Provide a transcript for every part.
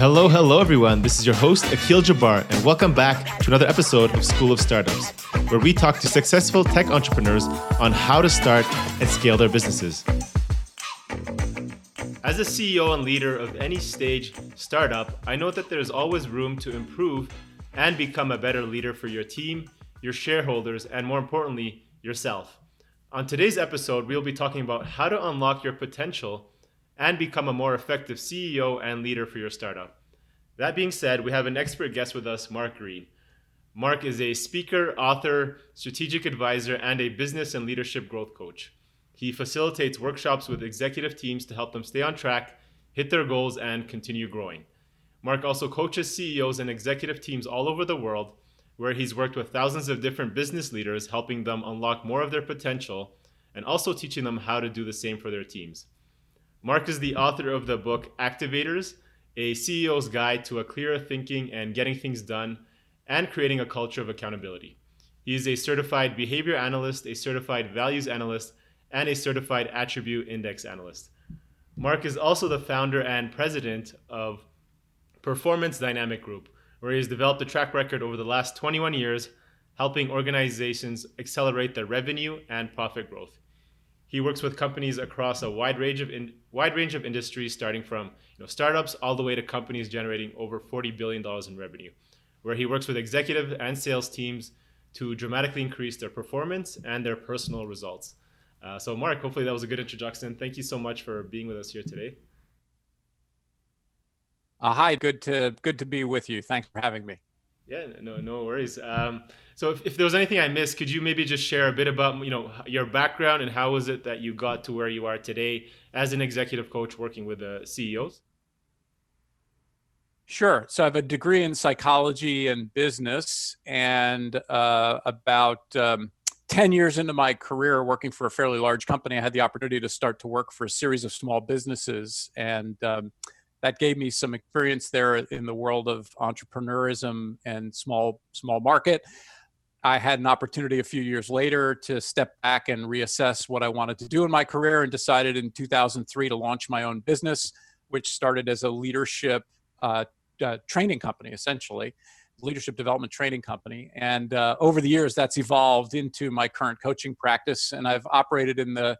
Hello, hello, everyone. This is your host, Akeel Jabbar, and welcome back to another episode of School of Startups, where we talk to successful tech entrepreneurs on how to start and scale their businesses. As a CEO and leader of any stage startup, I know that there's always room to improve and become a better leader for your team, your shareholders, and more importantly, yourself. On today's episode, we'll be talking about how to unlock your potential and become a more effective CEO and leader for your startup. That being said, we have an expert guest with us, Mark Green. Mark is a speaker, author, strategic advisor, and a business and leadership growth coach. He facilitates workshops with executive teams to help them stay on track, hit their goals, and continue growing. Mark also coaches CEOs and executive teams all over the world, where he's worked with thousands of different business leaders, helping them unlock more of their potential and also teaching them how to do the same for their teams. Mark is the author of the book Activators, a CEO's guide to a clearer thinking and getting things done, and creating a culture of accountability. He is a certified behavior analyst, a certified values analyst, and a certified attribute index analyst. Mark is also the founder and president of Performance Dynamic Group, where he has developed a track record over the last 21 years helping organizations accelerate their revenue and profit growth. He works with companies across a wide range of in, wide range of industries, starting from you know, startups all the way to companies generating over $40 billion in revenue, where he works with executive and sales teams to dramatically increase their performance and their personal results. Uh, so, Mark, hopefully that was a good introduction. Thank you so much for being with us here today. Uh, hi, good to good to be with you. Thanks for having me. Yeah, no, no worries. Um, so if, if there was anything I missed, could you maybe just share a bit about you know your background and how was it that you got to where you are today as an executive coach working with the CEOs? Sure. So I have a degree in psychology and business, and uh, about um, 10 years into my career working for a fairly large company, I had the opportunity to start to work for a series of small businesses. And um, that gave me some experience there in the world of entrepreneurism and small small market. I had an opportunity a few years later to step back and reassess what I wanted to do in my career and decided in 2003 to launch my own business, which started as a leadership uh, uh, training company, essentially, leadership development training company. And uh, over the years, that's evolved into my current coaching practice. And I've operated in the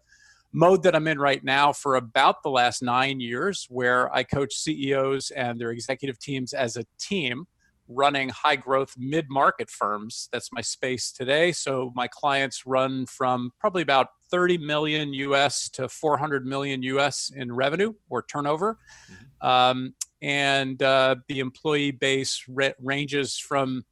mode that I'm in right now for about the last nine years, where I coach CEOs and their executive teams as a team running high growth mid market firms. That's my space today. So my clients run from probably about 30 million US to 400 million US in revenue or turnover. Mm-hmm. Um, and uh, the employee base re- ranges from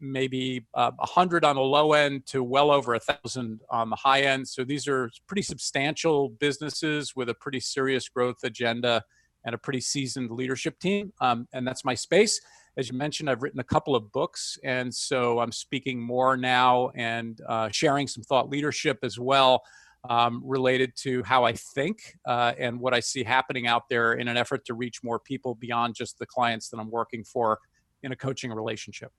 maybe uh, 100 on the low end to well over a thousand on the high end. So these are pretty substantial businesses with a pretty serious growth agenda and a pretty seasoned leadership team. Um, and that's my space. As you mentioned, I've written a couple of books, and so I'm speaking more now and uh, sharing some thought leadership as well. Um, related to how I think uh, and what I see happening out there in an effort to reach more people beyond just the clients that I'm working for in a coaching relationship.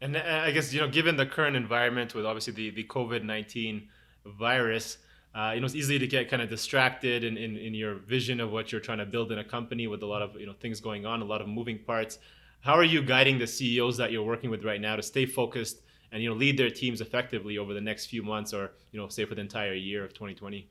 And I guess you know, given the current environment with obviously the the COVID nineteen virus, uh, you know, it's easy to get kind of distracted in, in in your vision of what you're trying to build in a company with a lot of you know things going on, a lot of moving parts. How are you guiding the CEOs that you're working with right now to stay focused and you know lead their teams effectively over the next few months, or you know, say for the entire year of 2020?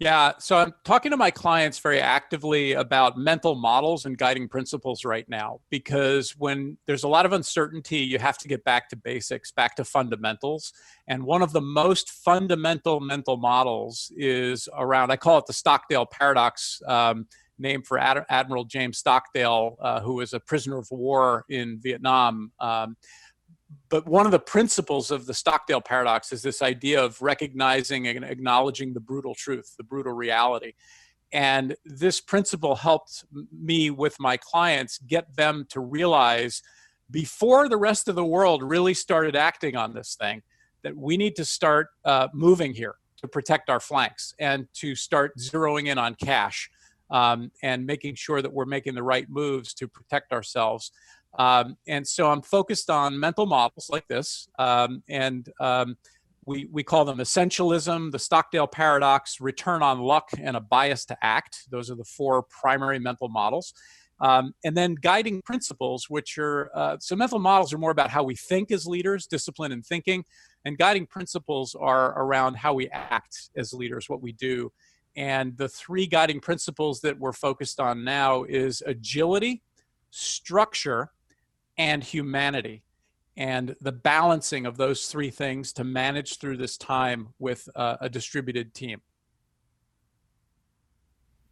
Yeah, so I'm talking to my clients very actively about mental models and guiding principles right now because when there's a lot of uncertainty, you have to get back to basics, back to fundamentals. And one of the most fundamental mental models is around, I call it the Stockdale paradox, um, named for Ad- Admiral James Stockdale, uh, who was a prisoner of war in Vietnam. Um, but one of the principles of the Stockdale paradox is this idea of recognizing and acknowledging the brutal truth, the brutal reality. And this principle helped me with my clients get them to realize before the rest of the world really started acting on this thing that we need to start uh, moving here to protect our flanks and to start zeroing in on cash um, and making sure that we're making the right moves to protect ourselves. Um, and so I'm focused on mental models like this. Um, and um, we, we call them essentialism, the Stockdale paradox, return on luck, and a bias to act. Those are the four primary mental models. Um, and then guiding principles, which are uh, so mental models are more about how we think as leaders, discipline and thinking, and guiding principles are around how we act as leaders, what we do. And the three guiding principles that we're focused on now is agility, structure, and humanity and the balancing of those three things to manage through this time with uh, a distributed team.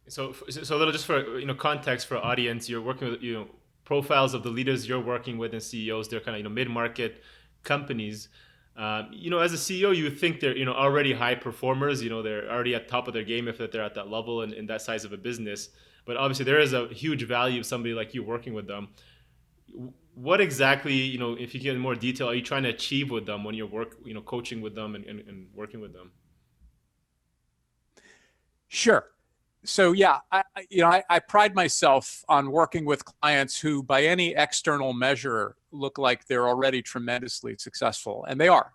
So, so a little just for you know context for audience, you're working with you know profiles of the leaders you're working with and CEOs. They're kind of you know mid-market companies. Um, you know, as a CEO, you think they're you know already high performers. You know, they're already at top of their game if they're at that level and in that size of a business. But obviously, there is a huge value of somebody like you working with them what exactly you know if you get in more detail are you trying to achieve with them when you're work you know coaching with them and, and, and working with them? Sure. So yeah I, you know I, I, pride myself on working with clients who by any external measure look like they're already tremendously successful and they are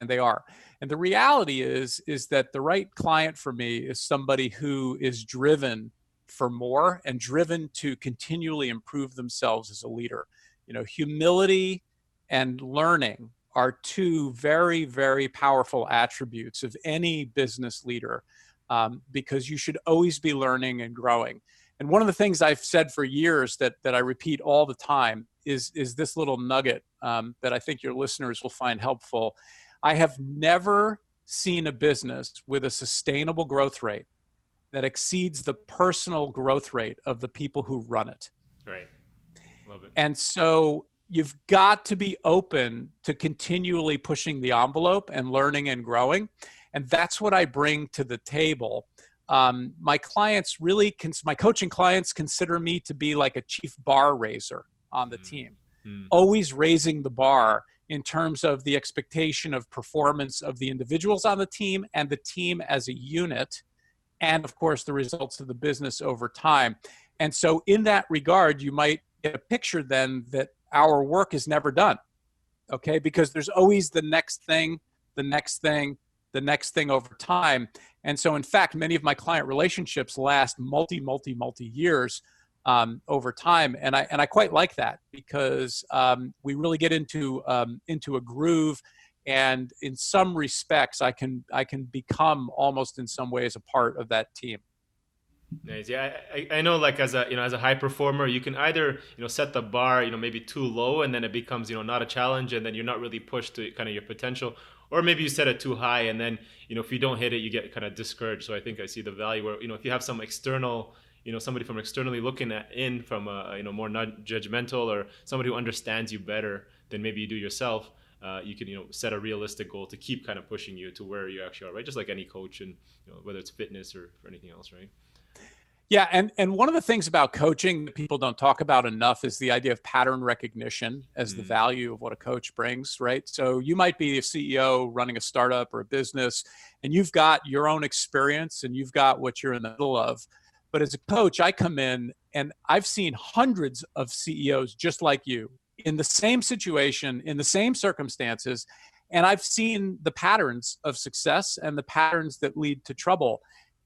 and they are. And the reality is is that the right client for me is somebody who is driven for more and driven to continually improve themselves as a leader you know humility and learning are two very very powerful attributes of any business leader um, because you should always be learning and growing. And one of the things i've said for years that that i repeat all the time is is this little nugget um, that i think your listeners will find helpful. I have never seen a business with a sustainable growth rate that exceeds the personal growth rate of the people who run it. Right Love it. And so you've got to be open to continually pushing the envelope and learning and growing. And that's what I bring to the table. Um, my clients really, cons- my coaching clients consider me to be like a chief bar raiser on the mm. team, mm. always raising the bar in terms of the expectation of performance of the individuals on the team and the team as a unit, and of course, the results of the business over time. And so, in that regard, you might a picture then that our work is never done. Okay, because there's always the next thing, the next thing, the next thing over time. And so, in fact, many of my client relationships last multi, multi, multi years um, over time, and I and I quite like that because um, we really get into um, into a groove, and in some respects, I can I can become almost in some ways a part of that team. Nice. Yeah, I, I know. Like as a you know as a high performer, you can either you know set the bar you know maybe too low, and then it becomes you know not a challenge, and then you're not really pushed to kind of your potential, or maybe you set it too high, and then you know if you don't hit it, you get kind of discouraged. So I think I see the value where you know if you have some external you know somebody from externally looking at in from a you know more not judgmental or somebody who understands you better than maybe you do yourself uh, you can you know set a realistic goal to keep kind of pushing you to where you actually are right just like any coach and you know, whether it's fitness or, or anything else right yeah, and and one of the things about coaching that people don't talk about enough is the idea of pattern recognition as mm. the value of what a coach brings, right? So you might be a CEO running a startup or a business and you've got your own experience and you've got what you're in the middle of. But as a coach, I come in and I've seen hundreds of CEOs just like you in the same situation, in the same circumstances, and I've seen the patterns of success and the patterns that lead to trouble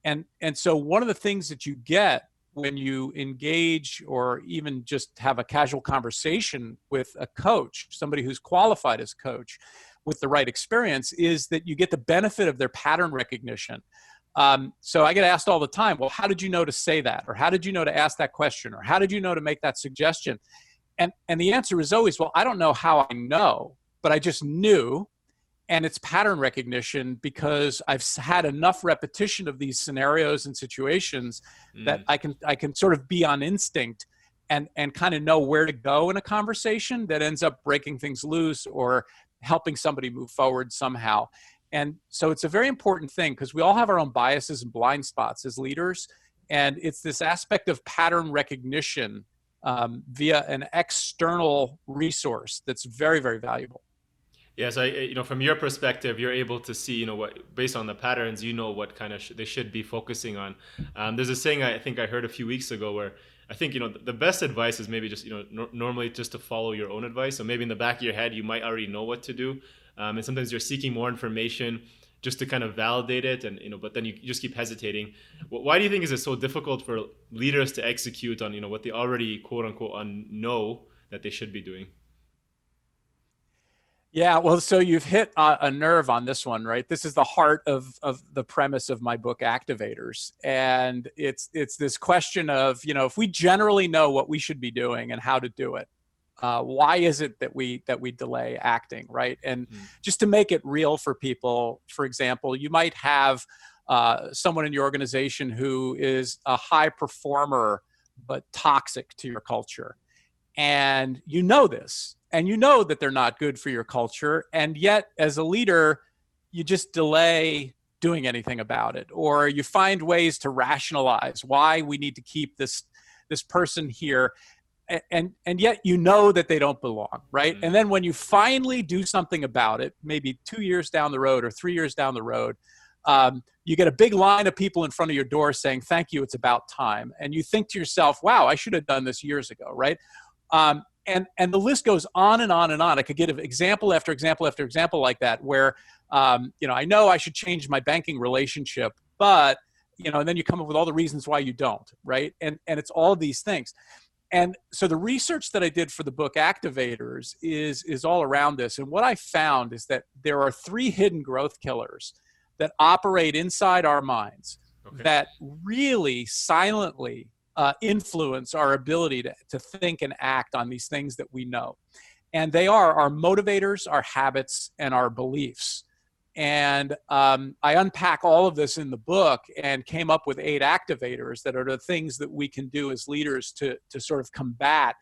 and and so one of the things that you get when you engage or even just have a casual conversation with a coach somebody who's qualified as coach with the right experience is that you get the benefit of their pattern recognition. Um, so i get asked all the time well how did you know to say that? Or how did you know to ask that question? Or how did you know to make that suggestion? And and the answer is always well i don't know how i know but i just knew and it's pattern recognition because I've had enough repetition of these scenarios and situations mm. that I can I can sort of be on instinct and and kind of know where to go in a conversation that ends up breaking things loose or helping somebody move forward somehow. And so it's a very important thing because we all have our own biases and blind spots as leaders, and it's this aspect of pattern recognition um, via an external resource that's very very valuable. Yeah, so you know, from your perspective, you're able to see, you know, what based on the patterns, you know what kind of sh- they should be focusing on. Um, there's a saying I think I heard a few weeks ago where I think you know the best advice is maybe just you know no- normally just to follow your own advice. So maybe in the back of your head you might already know what to do, um, and sometimes you're seeking more information just to kind of validate it, and you know, but then you just keep hesitating. Why do you think is it so difficult for leaders to execute on you know what they already quote unquote know that they should be doing? Yeah, well, so you've hit a, a, nerve on this one, right? This is the heart of of the premise of my book, Activators, and it's it's this question of you know if we generally know what we should be doing and how to do it, uh, why is it that we that we delay acting, right? And mm-hmm. just to make it real for people, for example, you might have uh, someone in your organization who is a high performer but toxic to your culture, and you know this and you know that they're not good for your culture and yet as a leader you just delay doing anything about it or you find ways to rationalize why we need to keep this this person here and and, and yet you know that they don't belong right? Mm-hmm. and then when you finally do something about it maybe two years down the road or three years down the road um, you get a big line of people in front of your door saying thank you it's about time. And you think to yourself wow i should have done this years ago right um, and and the list goes on and on and on. I could give example after example after example like that, where um, you know I know I should change my banking relationship, but you know, and then you come up with all the reasons why you don't, right? And and it's all these things. And so the research that I did for the book Activators is is all around this. And what I found is that there are three hidden growth killers that operate inside our minds okay. that really silently uh, influence our ability to, to think and act on these things that we know. And they are our motivators, our habits, and our beliefs. And um, I unpack all of this in the book and came up with eight activators that are the things that we can do as leaders to, to sort of combat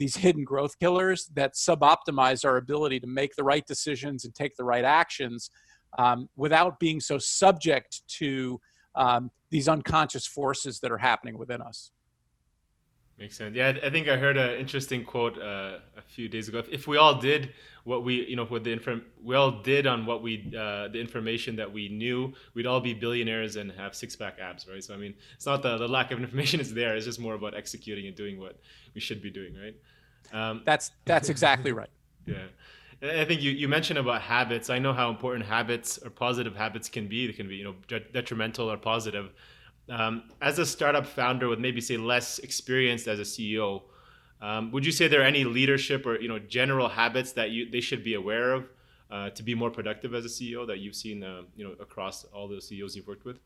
these hidden growth killers that suboptimize our ability to make the right decisions and take the right actions um, without being so subject to um, these unconscious forces that are happening within us. Makes sense. Yeah, I think I heard an interesting quote uh, a few days ago. If if, we all did what we, you know, what the inform, we all did on what we, uh, the information that we knew, we'd all be billionaires and have six-pack abs, right? So I mean, it's not the, the lack of information is there. It's just more about executing and doing what we should be doing, right? Um, that's that's exactly right. Yeah. I think you, you mentioned about habits. I know how important habits or positive habits can be. They can be, you know, detrimental or positive. Um, as a startup founder with maybe say less experience as a CEO, um, would you say there are any leadership or you know general habits that you they should be aware of uh, to be more productive as a CEO that you've seen uh, you know across all the CEOs you've worked with?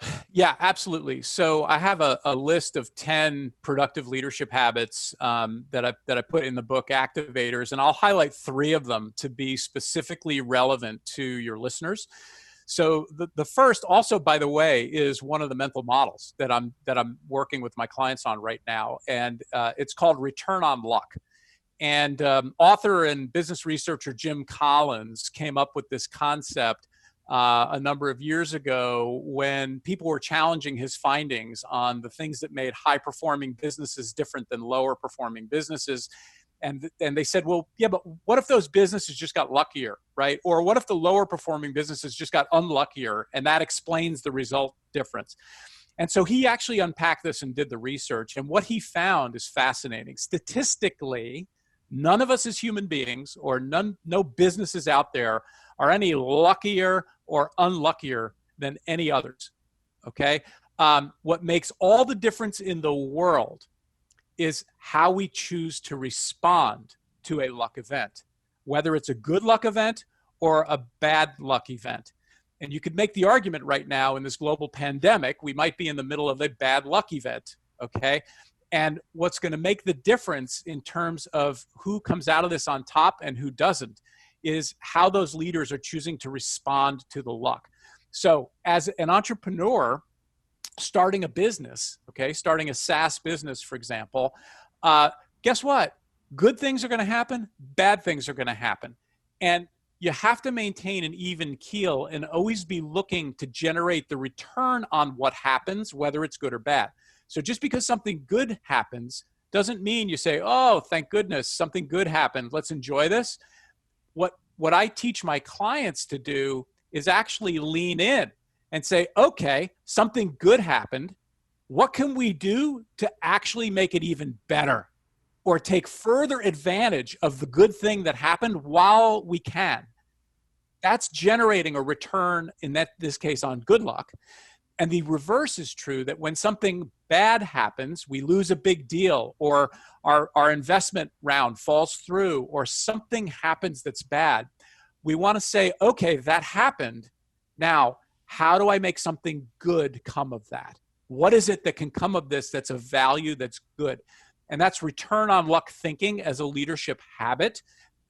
Yeah, absolutely. So I have a, a list of ten productive leadership habits um, that I that I put in the book Activators, and I'll highlight three of them to be specifically relevant to your listeners. So the, the first also, by the way, is one of the mental models that I'm that I'm working with my clients on right now, and uh, it's called return on luck. And um, author and business researcher Jim Collins came up with this concept uh, a number of years ago when people were challenging his findings on the things that made high performing businesses different than lower performing businesses and and they said well yeah but what if those businesses just got luckier right? Or what if the lower performing businesses just got unluckier and that explains the result difference? And so he actually unpacked this and did the research and what he found is fascinating. Statistically none of us as human beings or none no businesses out there are any luckier or unluckier than any others okay? Um, what makes all the difference in the world is how we choose to respond to a luck event, whether it's a good luck event or a bad luck event. And you could make the argument right now in this global pandemic, we might be in the middle of a bad luck event, okay? And what's going to make the difference in terms of who comes out of this on top and who doesn't is how those leaders are choosing to respond to the luck. So, as an entrepreneur, starting a business, okay, starting a SaaS business, for example, uh, guess what? Good things are going to happen, bad things are going to happen. And you have to maintain an even keel and always be looking to generate the return on what happens, whether it's good or bad. So just because something good happens doesn't mean you say, "Oh, thank goodness, something good happened. Let's enjoy this." What what I teach my clients to do is actually lean in and say, okay, something good happened. what can we do to actually make it even better or take further advantage of the good thing that happened while we can? That's generating a return in that this case on good luck. And the reverse is true that when something bad happens, we lose a big deal, or our, our investment round falls through, or something happens that's bad, we want to say, okay, that happened. Now, how do I make something good come of that? What is it that can come of this that's a value that's good? And that's return on luck thinking as a leadership habit.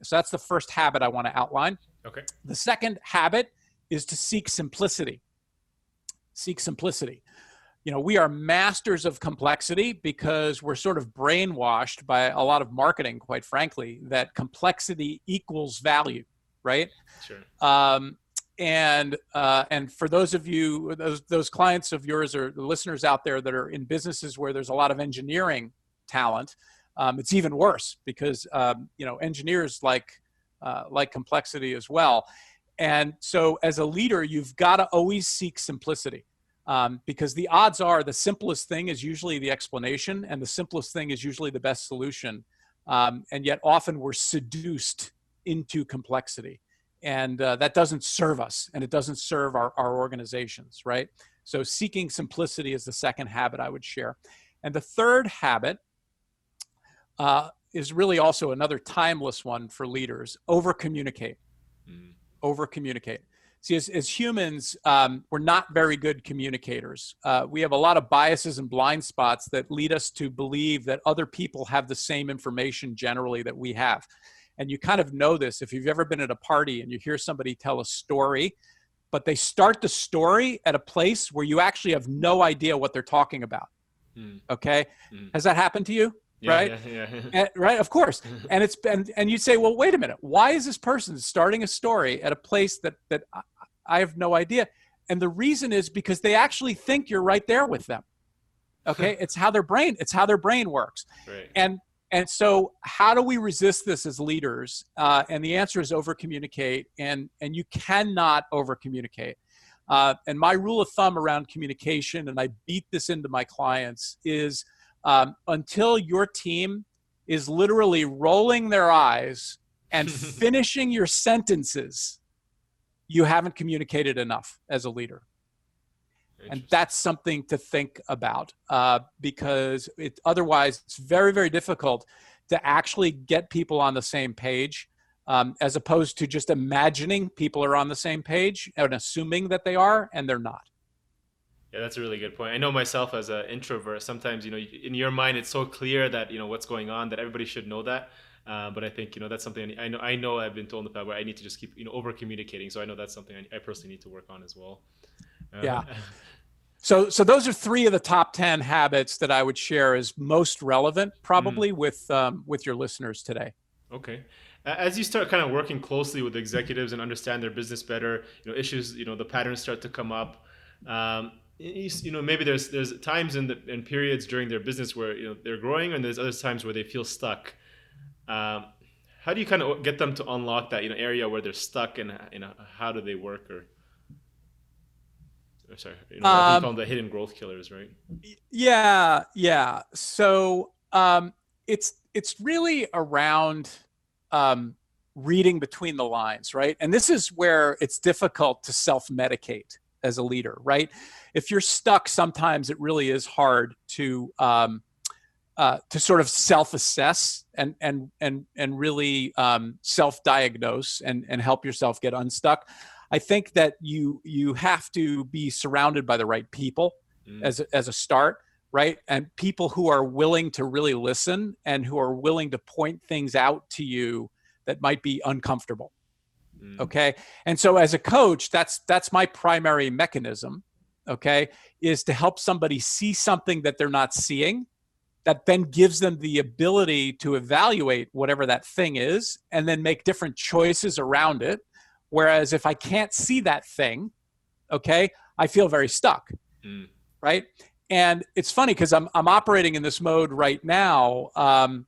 So that's the first habit I want to outline. Okay. The second habit is to seek simplicity. Seek simplicity. You know, we are masters of complexity because we're sort of brainwashed by a lot of marketing, quite frankly, that complexity equals value right? Sure. Um, and uh, and for those of you those those clients of yours or the listeners out there that are in businesses where there's a lot of engineering talent, um, it's even worse because um, you know engineers like uh, like complexity as well. And so as a leader, you've got to always seek simplicity. Um, because the odds are the simplest thing is usually the explanation, and the simplest thing is usually the best solution. Um, and yet, often we're seduced into complexity. And uh, that doesn't serve us and it doesn't serve our, our organizations, right? So, seeking simplicity is the second habit I would share. And the third habit uh, is really also another timeless one for leaders over communicate. Mm. Over communicate. See, as, as humans, um, we're not very good communicators. Uh, we have a lot of biases and blind spots that lead us to believe that other people have the same information generally that we have and you kind of know this if you've ever been at a party and you hear somebody tell a story but they start the story at a place where you actually have no idea what they're talking about. Mm. okay? Mm. has that happened to you? Yeah, right? yeah, yeah. and, right? Of course. And it's been and you say well wait a minute. Why is this person starting a story at a place that that I, I have no idea? And the reason is because they actually think you're right there with them. Okay? It's how their brain it's how their brain works. Right. and and so, how do we resist this as leaders? Uh, and the answer is over communicate, and and you cannot over communicate. Uh, and my rule of thumb around communication, and I beat this into my clients, is um, until your team is literally rolling their eyes and finishing your sentences, you haven't communicated enough as a leader and that's something to think about uh, because it otherwise it's very very difficult to actually get people on the same page um, as opposed to just imagining people are on the same page and assuming that they are and they're not yeah that's a really good point i know myself as an introvert sometimes you know in your mind it's so clear that you know what's going on that everybody should know that uh, but I think you know that's something I know. I know I've been told in the past where I need to just keep you know over communicating. So I know that's something I, I personally need to work on as well. Yeah. So, so those are three of the top ten habits that I would share as most relevant, probably mm. with um, with your listeners today. Okay. As you start kind of working closely with executives and understand their business better, you know issues, you know the patterns start to come up. Um, you, you, know maybe there's there's times in the in periods during their business where you know they're growing, and there's other times where they feel stuck. Um, how do you kind of get them to unlock that you know area where they're stuck, and you know how do they work or sorry, you know, um, the hidden growth killers, right? Yeah, yeah. So um, it's it's really around um, reading between the lines, right? And this is where it's difficult to self-medicate as a leader, right? If you're stuck, sometimes it really is hard to um, uh, to sort of self-assess and and and and really um, self-diagnose and and help yourself get unstuck. I think that you you have to be surrounded by the right people mm. as a, as a start, right? And people who are willing to really listen and who are willing to point things out to you that might be uncomfortable. Mm. Okay? And so as a coach, that's that's my primary mechanism, okay? Is to help somebody see something that they're not seeing that then gives them the ability to evaluate whatever that thing is and then make different choices around it Whereas if I can't see that thing, okay, I feel very stuck, mm. right? And it's funny because I'm I'm operating in this mode right now, um,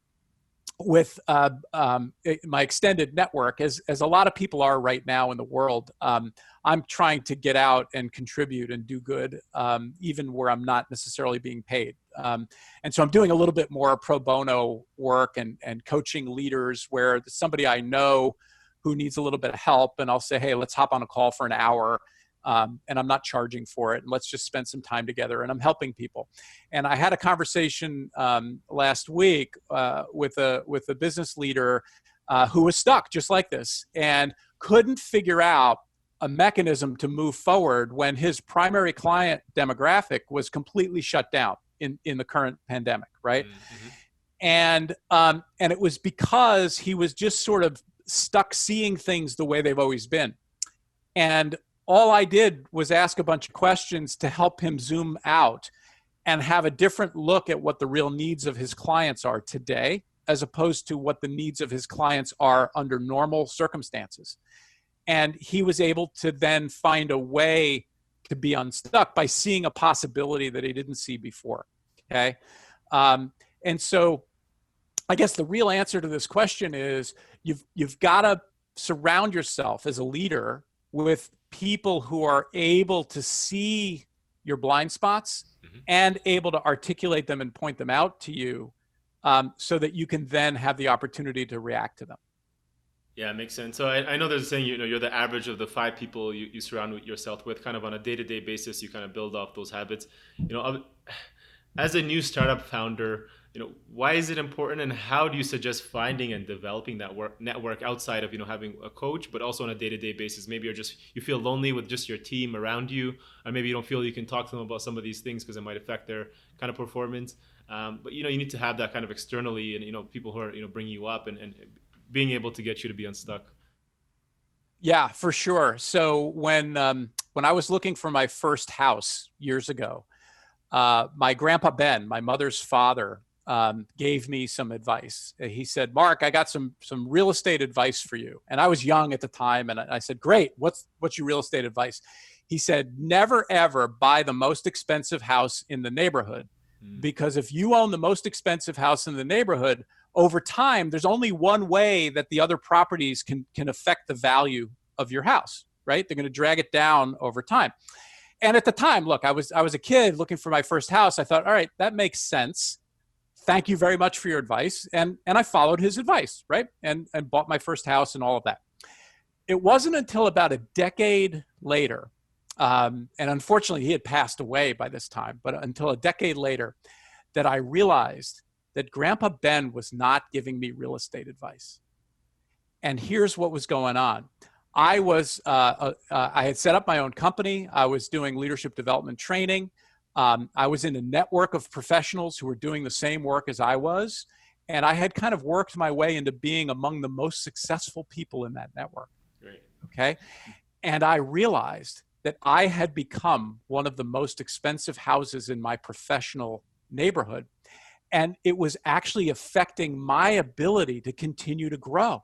with uh, um, my extended network, as as a lot of people are right now in the world, um, I'm trying to get out and contribute and do good, um, even where I'm not necessarily being paid. Um, and so I'm doing a little bit more pro bono work and and coaching leaders where somebody I know who needs a little bit of help, and I'll say, hey, let's hop on a call for an hour um, and I'm not charging for it. And let's just spend some time together. And I'm helping people. And I had a conversation um, last week uh, with a with a business leader uh, who was stuck just like this and couldn't figure out a mechanism to move forward when his primary client demographic was completely shut down in in the current pandemic, right? Mm-hmm. And um, and it was because he was just sort of stuck seeing things the way they've always been. And all I did was ask a bunch of questions to help him zoom out and have a different look at what the real needs of his clients are today as opposed to what the needs of his clients are under normal circumstances. And he was able to then find a way to be unstuck by seeing a possibility that he didn't see before. Okay. Um, and so I guess the real answer to this question is you've you've got to surround yourself as a leader with people who are able to see your blind spots mm-hmm. and able to articulate them and point them out to you um, so that you can then have the opportunity to react to them. Yeah, it makes sense. So I, I, know there's a saying, you know, you're the average of the five people you, you surround yourself with kind of on a day-to-day basis, you kind of build off those habits. You know, as a new startup founder, you know why is it important and how do you suggest finding and developing that work network outside of you know having a coach but also on a day-to-day basis? Maybe you're just you feel lonely with just your team around you or maybe you don't feel you can talk to them about some of these things because it might affect their kind of performance. Um, but you know you need to have that kind of externally and you know people who are you know bringing you up and, and being able to get you to be unstuck. Yeah for sure. So when um, when i was looking for my first house years ago uh, my grandpa ben my mother's father um, gave me some advice. Uh, he said, "Mark, I got some some real estate advice for you." And I was young at the time, and I said, "Great, what's what's your real estate advice?" He said, "Never ever buy the most expensive house in the neighborhood, mm. because if you own the most expensive house in the neighborhood, over time, there's only one way that the other properties can can affect the value of your house. Right? They're going to drag it down over time." And at the time, look, I was I was a kid looking for my first house. I thought, all right, that makes sense thank you very much for your advice. And and i followed his advice right? And and bought my first house and all of that. It wasn't until about a decade later um, and unfortunately he had passed away by this time but until a decade later that i realized that grandpa ben was not giving me real estate advice. And here's what was going on. I was uh, uh, uh i had set up my own company. I was doing leadership development training um, I was in a network of professionals who were doing the same work as I was. And I had kind of worked my way into being among the most successful people in that network. Great. Okay. And I realized that I had become one of the most expensive houses in my professional neighborhood. And it was actually affecting my ability to continue to grow.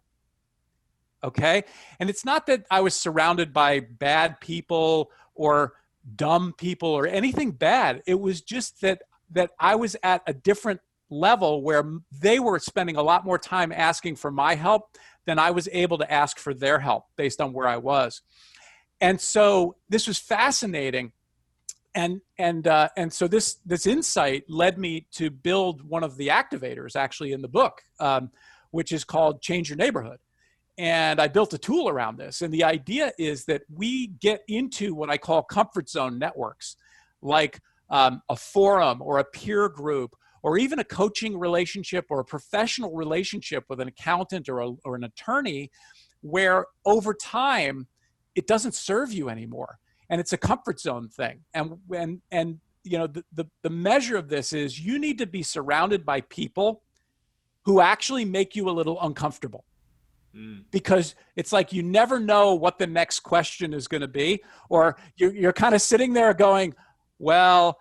Okay. And it's not that I was surrounded by bad people or dumb people or anything bad. It was just that that I was at a different level where they were spending a lot more time asking for my help than I was able to ask for their help based on where I was. And so this was fascinating. And and uh, and so this this insight led me to build one of the activators actually in the book, um, which is called Change Your Neighborhood and I built a tool around this. And the idea is that we get into what I call comfort zone networks, like um, a forum or a peer group, or even a coaching relationship or a professional relationship with an accountant or, a, or an attorney, where over time it doesn't serve you anymore. And it's a comfort zone thing. And, and, and you know, the, the, the measure of this is you need to be surrounded by people who actually make you a little uncomfortable Mm. Because it's like you never know what the next question is going to be, or you're, you're kind of sitting there going, well,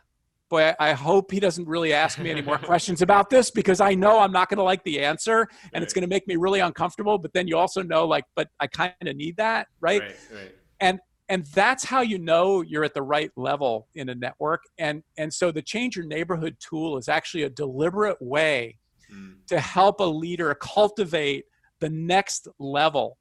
boy, I hope he doesn't really ask me any more questions about this because I know I'm not going to like the answer and right. it's going to make me really uncomfortable. But then you also know, like, but I kind of need that, right? Right, right? And and that's how you know you're at the right level in a network. And and so the change your neighborhood tool is actually a deliberate way mm. to help a leader cultivate the next level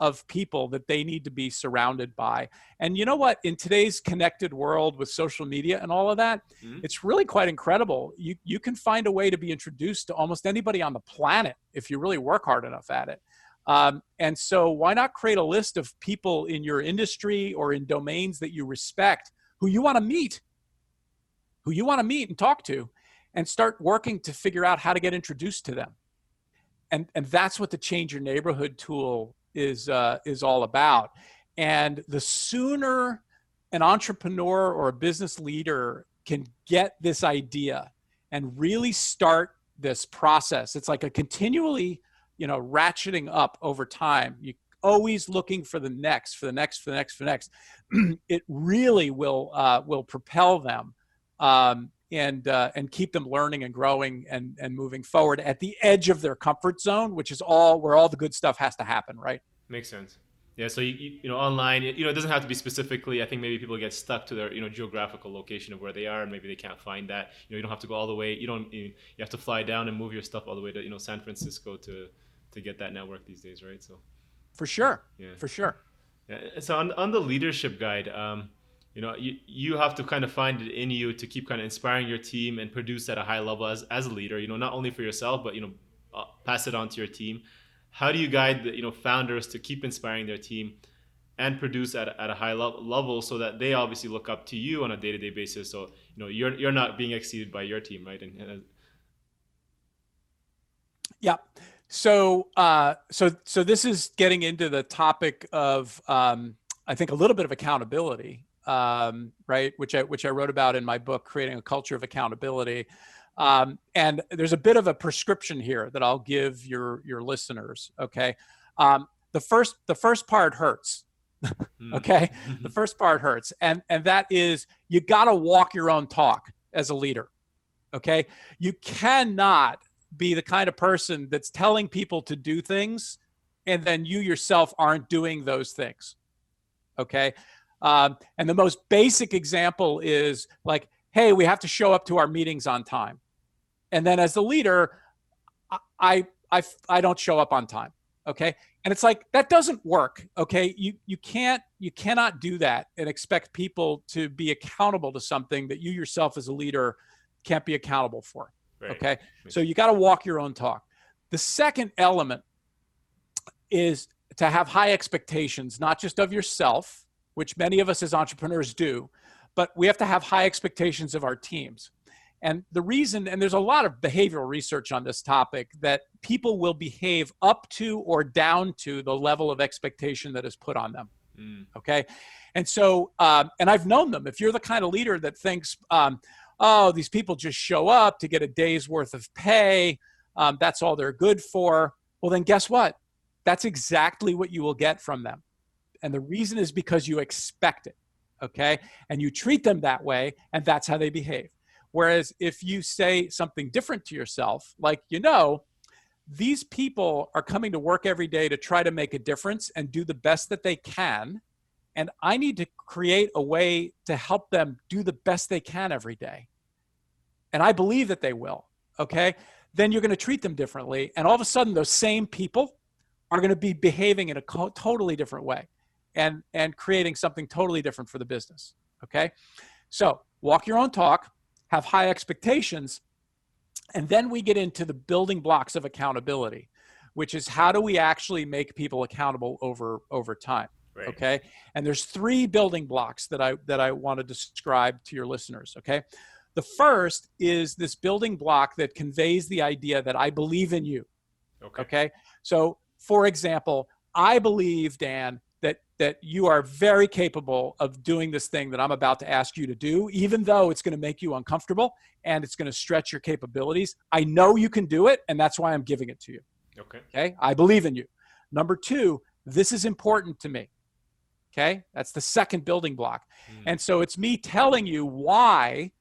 of people that they need to be surrounded by. And you know what? In today's connected world with social media and all of that, mm-hmm. it's really quite incredible. You you can find a way to be introduced to almost anybody on the planet if you really work hard enough at it. Um, and so, why not create a list of people in your industry or in domains that you respect who you want to meet, who you want to meet and talk to, and start working to figure out how to get introduced to them. And and that's what the Change Your Neighborhood tool is uh, is all about. And the sooner an entrepreneur or a business leader can get this idea and really start this process, it's like a continually, you know, ratcheting up over time. You always looking for the next, for the next, for the next, for the next. it really will uh, will propel them. Um, and uh, and keep them learning and growing and and moving forward at the edge of their comfort zone, which is all where all the good stuff has to happen, right? Makes sense. Yeah, so you, you know online, you know it doesn't have to be specifically. I think maybe people get stuck to their you know geographical location of where they are, and maybe they can't find that. You know, you don't have to go all the way. You don't. You, you have to fly down and move your stuff all the way to you know San Francisco to to get that network these days, right? So. For sure. Yeah. For sure. Yeah. So on on the leadership guide, um, you know you, you have to kind of find it in you to keep kind of inspiring your team and produce at a high level as, as a leader you know not only for yourself but you know uh, pass it on to your team. How do you guide the you know founders to keep inspiring their team and produce at, at a high level, level so that they obviously look up to you on a day-to-day basis? So you know you're you're not being exceeded by your team right? And, and yeah. So uh so so this is getting into the topic of um i think a little bit of accountability um, right? Which I which I wrote about in my book, creating a culture of accountability. Um, and there's a bit of a prescription here that I'll give your your listeners. Okay, um, the first the first part hurts. Hmm. okay, the first part hurts, and and that is you got to walk your own talk as a leader. Okay, you cannot be the kind of person that's telling people to do things and then you yourself aren't doing those things. Okay. Um, and the most basic example is like, hey, we have to show up to our meetings on time. And then as the leader, I, I, I don't show up on time. Okay. And it's like, that doesn't work. Okay. You, you can't, you cannot do that and expect people to be accountable to something that you yourself as a leader can't be accountable for. Right. Okay. So you got to walk your own talk. The second element is to have high expectations, not just of yourself, which many of us as entrepreneurs do, but we have to have high expectations of our teams. And the reason, and there's a lot of behavioral research on this topic, that people will behave up to or down to the level of expectation that is put on them. Mm. Okay. And so, um, and I've known them. If you're the kind of leader that thinks, um, oh, these people just show up to get a day's worth of pay, um, that's all they're good for, well, then guess what? That's exactly what you will get from them. And the reason is because you expect it, okay? And you treat them that way, and that's how they behave. Whereas if you say something different to yourself, like, you know, these people are coming to work every day to try to make a difference and do the best that they can. And I need to create a way to help them do the best they can every day. And I believe that they will, okay? Then you're going to treat them differently. And all of a sudden, those same people are going to be behaving in a totally different way and and creating something totally different for the business okay so walk your own talk have high expectations and then we get into the building blocks of accountability which is how do we actually make people accountable over over time right. okay and there's three building blocks that i that i want to describe to your listeners okay the first is this building block that conveys the idea that i believe in you okay, okay? so for example i believe dan that you are very capable of doing this thing that I'm about to ask you to do, even though it's going to make you uncomfortable and it's going to stretch your capabilities. I know you can do it, and that's why I'm giving it to you. Okay. Okay. I believe in you. Number two, this is important to me. Okay. That's the second building block. Mm. And so it's me telling you why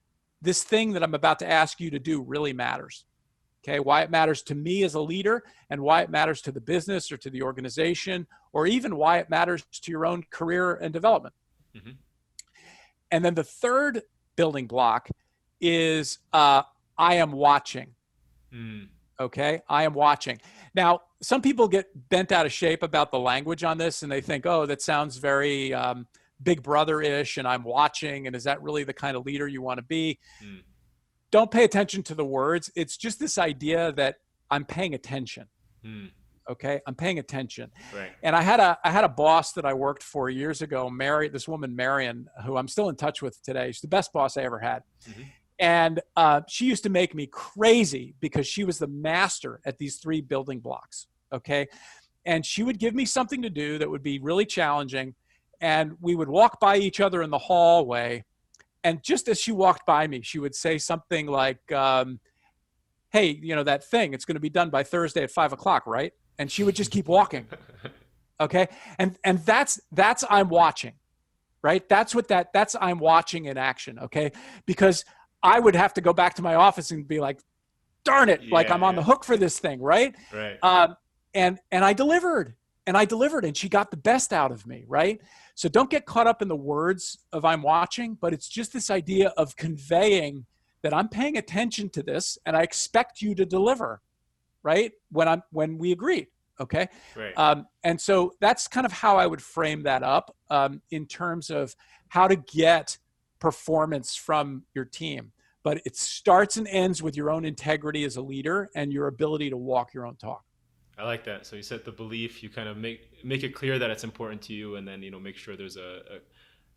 this thing that I'm about to ask you to do really matters okay why it matters to me as a leader and why it matters to the business or to the organization or even why it matters to your own career and development mm-hmm. and then the third building block is uh, i am watching mm. Okay. I am watching. Now, some people get bent out of shape about the language on this and they think, oh, that sounds very um, big brother ish and I'm watching. And is that really the kind of leader you want to be? Mm. Don't pay attention to the words. It's just this idea that I'm paying attention. Mm. Okay. I'm paying attention. Right. And I had a, I had a boss that I worked for years ago, Mary, this woman, Marion, who I'm still in touch with today. She's the best boss I ever had. Mm-hmm. And uh, she used to make me crazy because she was the master at these three building blocks. Okay. And she would give me something to do that would be really challenging. And we would walk by each other in the hallway. And just as she walked by me, she would say something like, um, Hey, you know, that thing, it's going to be done by Thursday at five o'clock, right? And she would just keep walking. Okay. And, and that's, that's I'm watching, right? That's what that, that's I'm watching in action. Okay. Because I would have to go back to my office and be like, darn it, yeah, like I'm on the hook for this thing, right? Right. Um, and and I delivered, and I delivered, and she got the best out of me, right? So don't get caught up in the words of I'm watching, but it's just this idea of conveying that I'm paying attention to this, and I expect you to deliver, right? When I'm when we agreed, okay? Right. Um, and so that's kind of how I would frame that up um, in terms of how to get performance from your team. But it starts and ends with your own integrity as a leader and your ability to walk your own talk. I like that. So you set the belief, you kind of make make it clear that it's important to you, and then you know make sure there's a,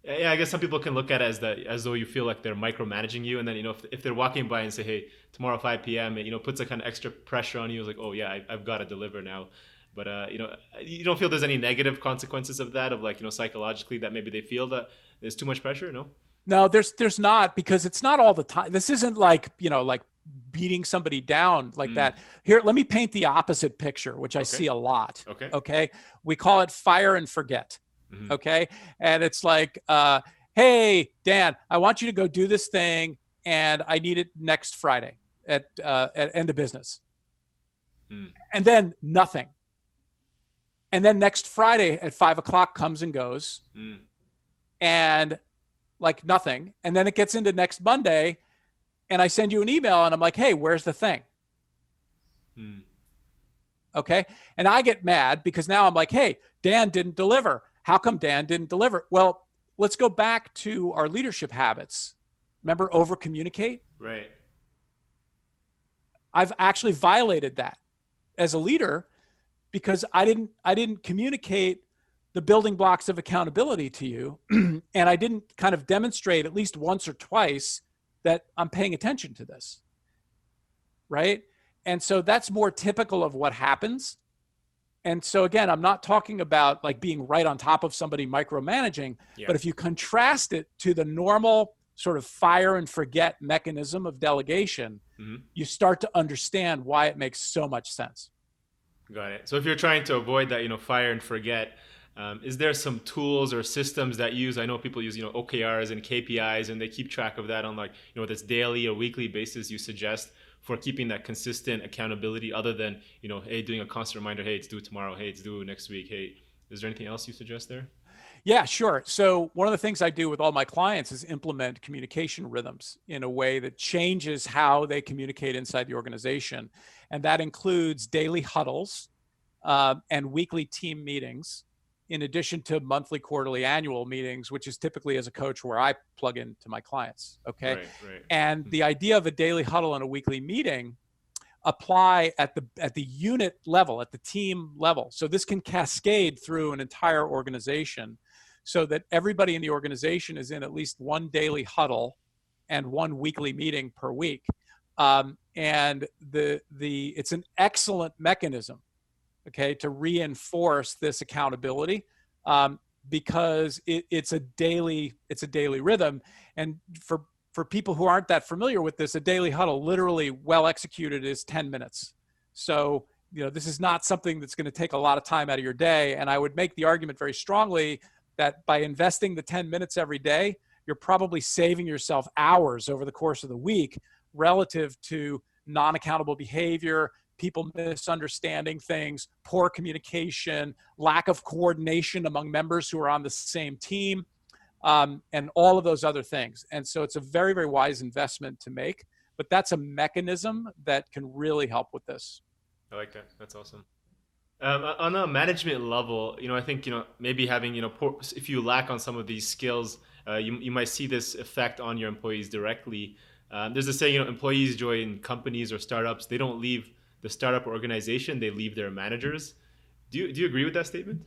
a yeah, I guess some people can look at it as that as though you feel like they're micromanaging you, and then you know if, if they're walking by and say, "Hey, tomorrow 5 p.m.," it, you know puts a kind of extra pressure on you. It's like, "Oh yeah, I, have got to deliver now." But uh, you know, you don't feel there's any negative consequences of that, of like you know psychologically that maybe they feel that there's too much pressure. No. No, there's there's not because it's not all the time. This isn't like you know like beating somebody down like mm. that. Here, let me paint the opposite picture, which I okay. see a lot. Okay. Okay. We call it fire and forget. Mm-hmm. Okay. And it's like, uh, hey, Dan, I want you to go do this thing, and I need it next Friday at uh, at end of business. Mm. And then nothing. And then next Friday at five o'clock comes and goes. Mm. And like nothing. And then it gets into next Monday and I send you an email and I'm like, hey, where's the thing? Hmm. Okay. And I get mad because now I'm like, hey, Dan didn't deliver. How come Dan didn't deliver? Well, let's go back to our leadership habits. Remember, over communicate? Right. I've actually violated that as a leader because I didn't I didn't communicate the building blocks of accountability to you and i didn't kind of demonstrate at least once or twice that i'm paying attention to this right and so that's more typical of what happens and so again i'm not talking about like being right on top of somebody micromanaging yeah. but if you contrast it to the normal sort of fire and forget mechanism of delegation mm-hmm. you start to understand why it makes so much sense got it so if you're trying to avoid that you know fire and forget um, is there some tools or systems that use? I know people use you know OKRs and KPIs, and they keep track of that on like you know this daily or weekly basis. You suggest for keeping that consistent accountability, other than you know, hey, doing a constant reminder, hey, it's due tomorrow, hey, it's due next week, hey, is there anything else you suggest there? Yeah, sure. So, one of the things I do with all my clients is implement communication rhythms in a way that changes how they communicate inside the organization. And that includes daily huddles uh, and weekly team meetings in addition to monthly, quarterly, annual meetings, which is typically as a coach where I plug into my clients. Okay. Right, right. And hmm. the idea of a daily huddle and a weekly meeting apply at the at the unit level, at the team level. So this can cascade through an entire organization so that everybody in the organization is in at least one daily huddle and one weekly meeting per week. Um, and the the it's an excellent mechanism okay, to reinforce this accountability um, because it, it's a daily it's a daily rhythm. And for for people who aren't that familiar with this, a daily huddle, literally well executed, is 10 minutes. So you know this is not something that's going to take a lot of time out of your day. And I would make the argument very strongly that by investing the 10 minutes every day, you're probably saving yourself hours over the course of the week relative to non-accountable behavior people misunderstanding things, poor communication, lack of coordination among members who are on the same team, um, and all of those other things. And so it's a very, very wise investment to make. but that's a mechanism that can really help with this. I like that. That's awesome. Um, on a management level, you know, I think you know maybe having you know poor, if you lack on some of these skills, uh, you you might see this effect on your employees directly. Um, there's a saying, you know, employees join companies or startups. They don't leave the startup organization; they leave their managers. Do you do you agree with that statement?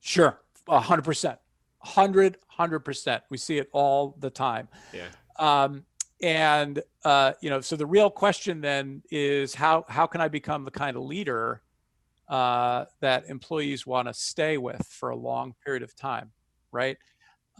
Sure, hundred percent, hundred hundred percent. We see it all the time. Yeah. Um, and uh, you know, so the real question then is how how can I become the kind of leader uh, that employees want to stay with for a long period of time, right?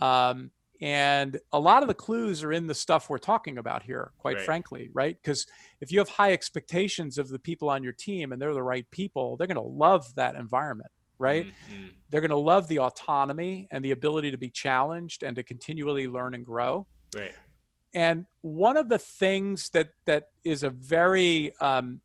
Um, and a lot of the clues are in the stuff we're talking about here, quite Right. frankly, right? Because if you have high expectations of the people on your team and they're the right people, they're going to love that environment, right? Mm, mm. They're going to love the autonomy and the ability to be challenged and to continually learn and grow. Right. And one of the things that that is a very um,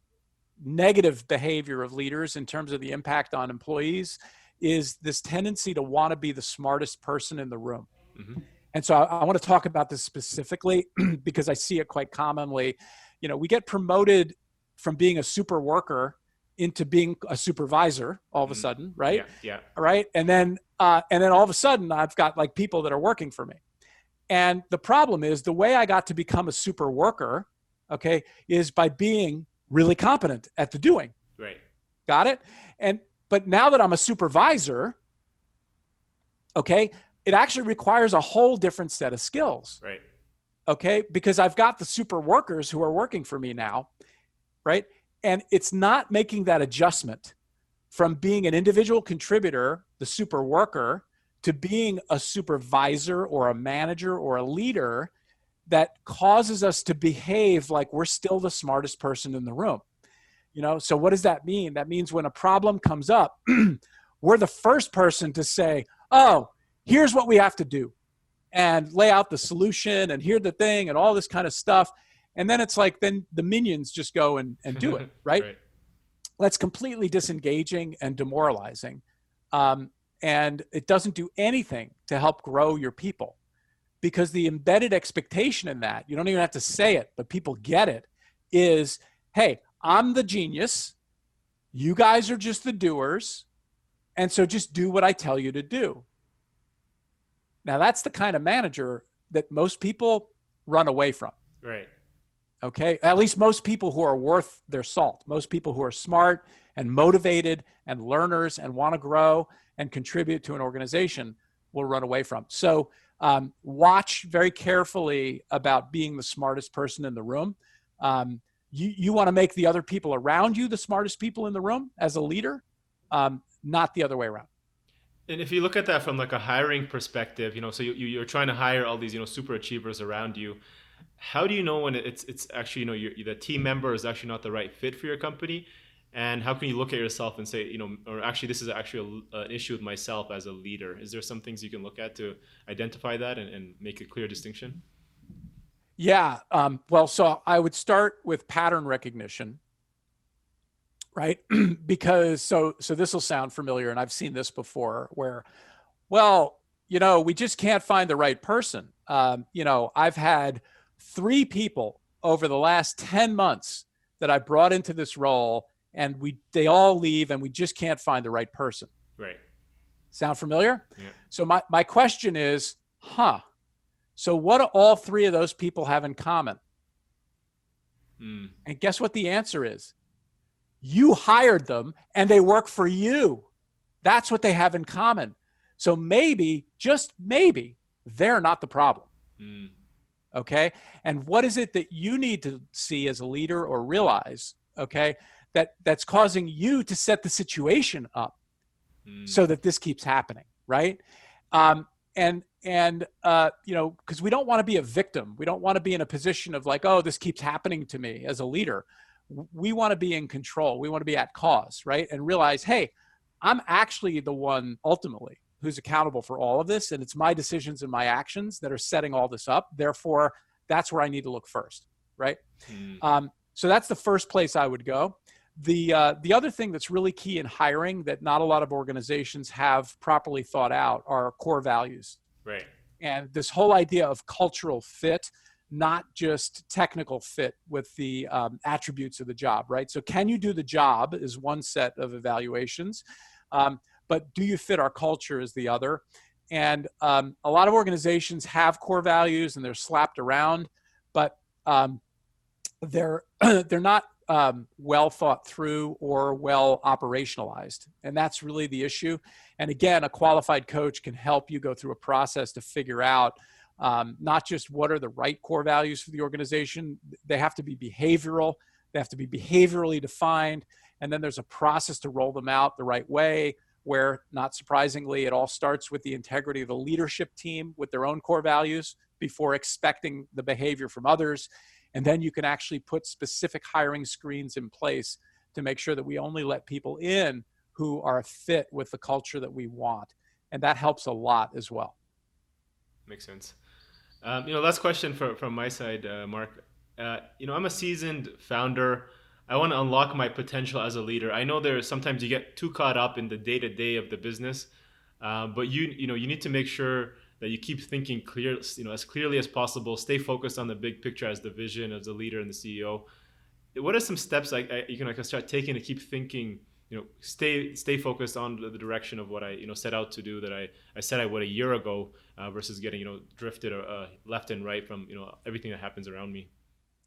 negative behavior of leaders in terms of the impact on employees is this tendency to want to be the smartest person in the room. Mhm. And so I, I want to talk about this specifically because I see it quite commonly. You know, we get promoted from being a super worker into being a supervisor all of a Mhm. sudden, right? Yeah. Right. and then uh, and then all of a sudden i've got like people that are working for me and the problem is the way i got to become a super worker okay is by being really competent at the doing Yeah. Right. got it and but now that i'm a supervisor okay it actually requires a whole different set of skills. Right. okay? Because i've got the super workers who are working for me now right? And it's not making that adjustment from being an individual contributor the super worker to being a supervisor or a manager or a leader that causes us to behave like we're still the smartest person in the room. You know so what does that mean? That means when a problem comes up we're the first person to say oh here's what we have to do and lay out the solution and here's the thing and all this kind of stuff. And then it's like then the minions just go and, and do it right? Right. that's completely disengaging and demoralizing. Um, and it doesn't do anything to help grow your people because the embedded expectation in that you don't even have to say it but people get it is hey i'm the genius. You guys are just the doers. And so just do what i tell you to do now that's the kind of manager that most people run away from. Right. okay? At least most people who are worth their salt most people who are smart and motivated and learners and want to grow and contribute to an organization will run away from. So um, watch very carefully about being the smartest person in the room. Um, you, you want to make the other people around you the smartest people in the room as a leader um, not the other way around And if you look at that from like a hiring perspective, you know, so you, you- you're trying to hire all these, you know, super achievers around you. How do you know when it's it's actually, you know, your the team member is actually not the right fit for your company? And how can you look at yourself and say, you know, or actually this is actually a, an issue with myself as a leader? Is there some things you can look at to identify that and, and make a clear distinction? Yeah. Um, well, so I would start with pattern recognition, right? because so so this will sound familiar, and I've seen this before, where, well, you know, we just can't find the right person. Um, you know, I've had three people over the last ten months that I brought into this role, and we they all leave, and we just can't find the right person. Right. Sound familiar? Yeah. So my, my question is, huh? So what do all three of those people have in common? Mm, And guess what the answer is? You hired them and they work for you. That's what they have in common. So maybe, just maybe, they're not the problem. mm, Okay. And what is it that you need to see as a leader or realize, okay, that that's causing you to set the situation up? mm. so that this keeps happening right um, and and uh, you know because we don't want to be a victim we don't want to be in a position of like oh this keeps happening to me as a leader we want to be in control we want to be at cause right and realize hey i'm actually the one ultimately who's accountable for all of this and it's my decisions and my actions that are setting all this up therefore that's where i need to look first right Mm, um, so that's the first place I would go. The uh, the other thing that's really key in hiring that not a lot of organizations have properly thought out are core values right. and this whole idea of cultural fit. Not just technical fit with the um, attributes of the job, right? So, can you do the job is one set of evaluations, um, but do you fit our culture is the other. And um, a lot of organizations have core values and they're slapped around, but um, they're they're not um, well thought through or well operationalized, and that's really the issue. And again, a qualified coach can help you go through a process to figure out um, not just what are the right core values for the organization, they have to be behavioral, they have to be behaviorally defined, and then there's a process to roll them out the right way. Where, not surprisingly, it all starts with the integrity of the leadership team with their own core values before expecting the behavior from others. And then you can actually put specific hiring screens in place to make sure that we only let people in who are a fit with the culture that we want. And that helps a lot as well. Makes sense. Um, you know, last question for, from my side, uh, Mark. Uh, you know, I'm a seasoned founder. I want to unlock my potential as a leader. I know there sometimes you get too caught up in the day to day of the business, uh, but you you know you need to make sure that you keep thinking clear, you know, as clearly as possible. Stay focused on the big picture as the vision as the leader and the CEO. What are some steps I, I you can like start taking to keep thinking? You know, stay stay focused on the, direction of what I you know set out to do that I, I said I would a year ago uh, versus getting you know drifted uh, left and right from you know everything that happens around me.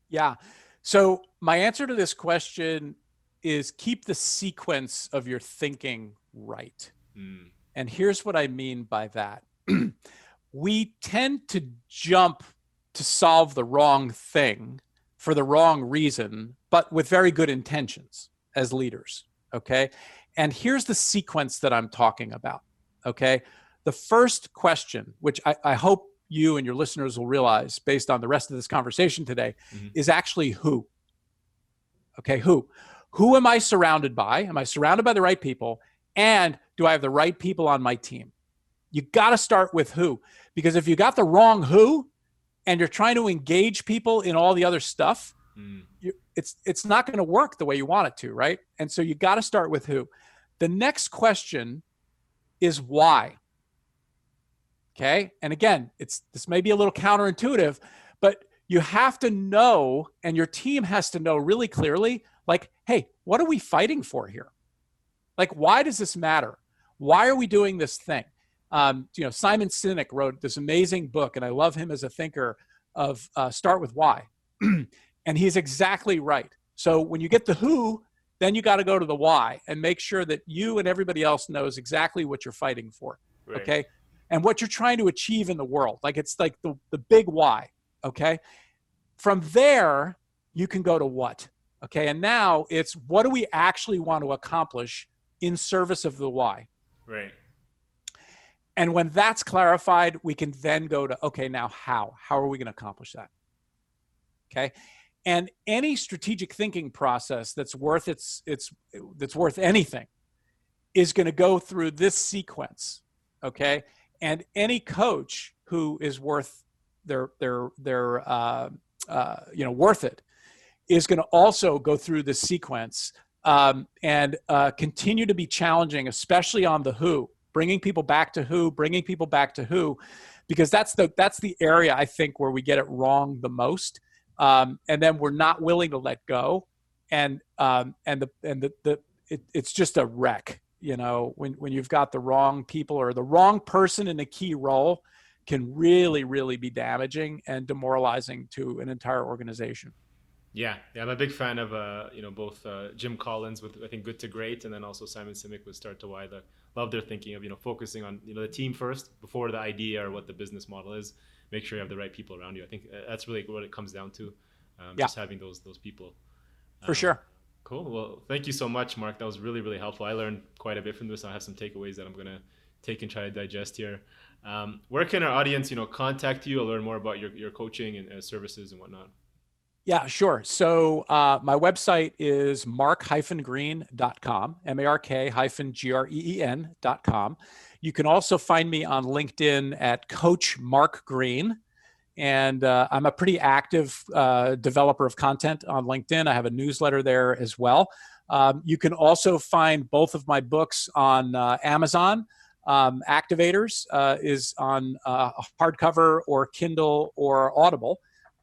Yeah. So my answer to this question is keep the sequence of your thinking right. Mm. And here's what I mean by that. we tend to jump to solve the wrong thing for the wrong reason, but with very good intentions as leaders. Okay. And here's the sequence that I'm talking about. Okay. The first question, which I, I hope you and your listeners will realize based on the rest of this conversation today, mm-hmm. is actually who. Okay. Who? Who am I surrounded by? Am I surrounded by the right people? And do I have the right people on my team? You got to start with who, because if you got the wrong who, and you're trying to engage people in all the other stuff, mm. you, it's it's not going to work the way you want it to, right? And so you got to start with who. The next question is why. Okay, and again, it's this may be a little counterintuitive, but you have to know, and your team has to know really clearly, like, hey, what are we fighting for here? Like, why does this matter? Why are we doing this thing? Um, you know, Simon Sinek wrote this amazing book, and I love him as a thinker of uh, Start with Why. and he's exactly right. So when you get the who, then you got to go to the why and make sure that you and everybody else knows exactly what you're fighting for. Right. Okay. And what you're trying to achieve in the world. Like it's like the, the big why. Okay. From there, you can go to what. Okay. And now it's what do we actually want to accomplish in service of the why? Right. And when that's clarified, we can then go to okay, now how? How are we going to accomplish that? Okay. And any strategic thinking process that's worth its it's that's worth anything is going to go through this sequence. Okay. And any coach who is worth their their their uh, uh, you know worth it is going to also go through this sequence um, and uh, continue to be challenging, especially on the who bringing people back to who, bringing people back to who, because that's the that's the area I think where we get it wrong the most, um, and then we're not willing to let go, and um, and the and the, the it, it's just a wreck, you know, when when you've got the wrong people or the wrong person in a key role, can really really be damaging and demoralizing to an entire organization. Yeah, yeah, I'm a big fan of uh, you know both uh, Jim Collins with I think Good to Great, and then also Simon Sinek with Start to Why. The love their thinking of you know focusing on you know the team first before the idea or what the business model is. Make sure you have the right people around you. I think uh, that's really what it comes down to. Um, yeah. Just having those those people. For um, sure. Cool. Well, thank you so much, Mark. That was really really helpful. I learned quite a bit from this. I have some takeaways that I'm gonna take and try to digest here. Um, where can our audience you know contact you or learn more about your your coaching and uh, services and whatnot? Yeah, sure. So uh, my website is mark-green.com, M-A-R-K-G-R-E-E-N.com. You can also find me on LinkedIn at Coach Mark Green. And uh, I'm a pretty active uh, developer of content on LinkedIn. I have a newsletter there as well. Um, you can also find both of my books on uh, Amazon. Um, Activators uh, is on uh, hardcover or Kindle or Audible.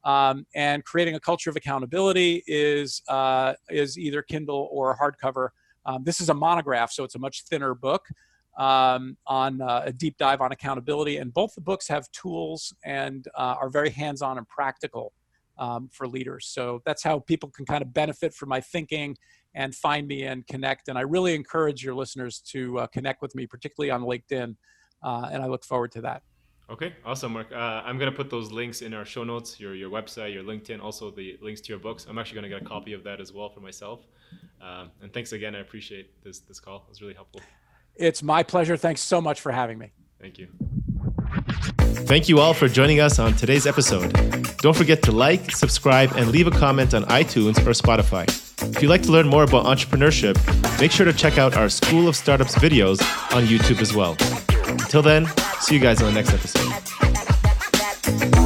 Um, and creating a culture of accountability is uh, is either Kindle or hardcover. Um, this is a monograph, so it's a much thinner book um, on uh, a deep dive on accountability. And both the books have tools and uh, are very hands-on and practical um, for leaders. So that's how people can kind of benefit from my thinking and find me and connect. And I really encourage your listeners to uh, connect with me, particularly on LinkedIn. Uh, and I look forward to that. Okay, awesome, Mark. Uh, I'm gonna put those links in our show notes, your your website, your LinkedIn, also the links to your books. I'm actually gonna get a copy of that as well for myself. Um, and thanks again. I appreciate this this call. It was really helpful. It's my pleasure. Thanks so much for having me. Thank you. Thank you all for joining us on today's episode. Don't forget to like, subscribe, and leave a comment on iTunes or Spotify. If you'd like to learn more about entrepreneurship, make sure to check out our School of Startups videos on YouTube as well. Until then, see you guys on the next episode.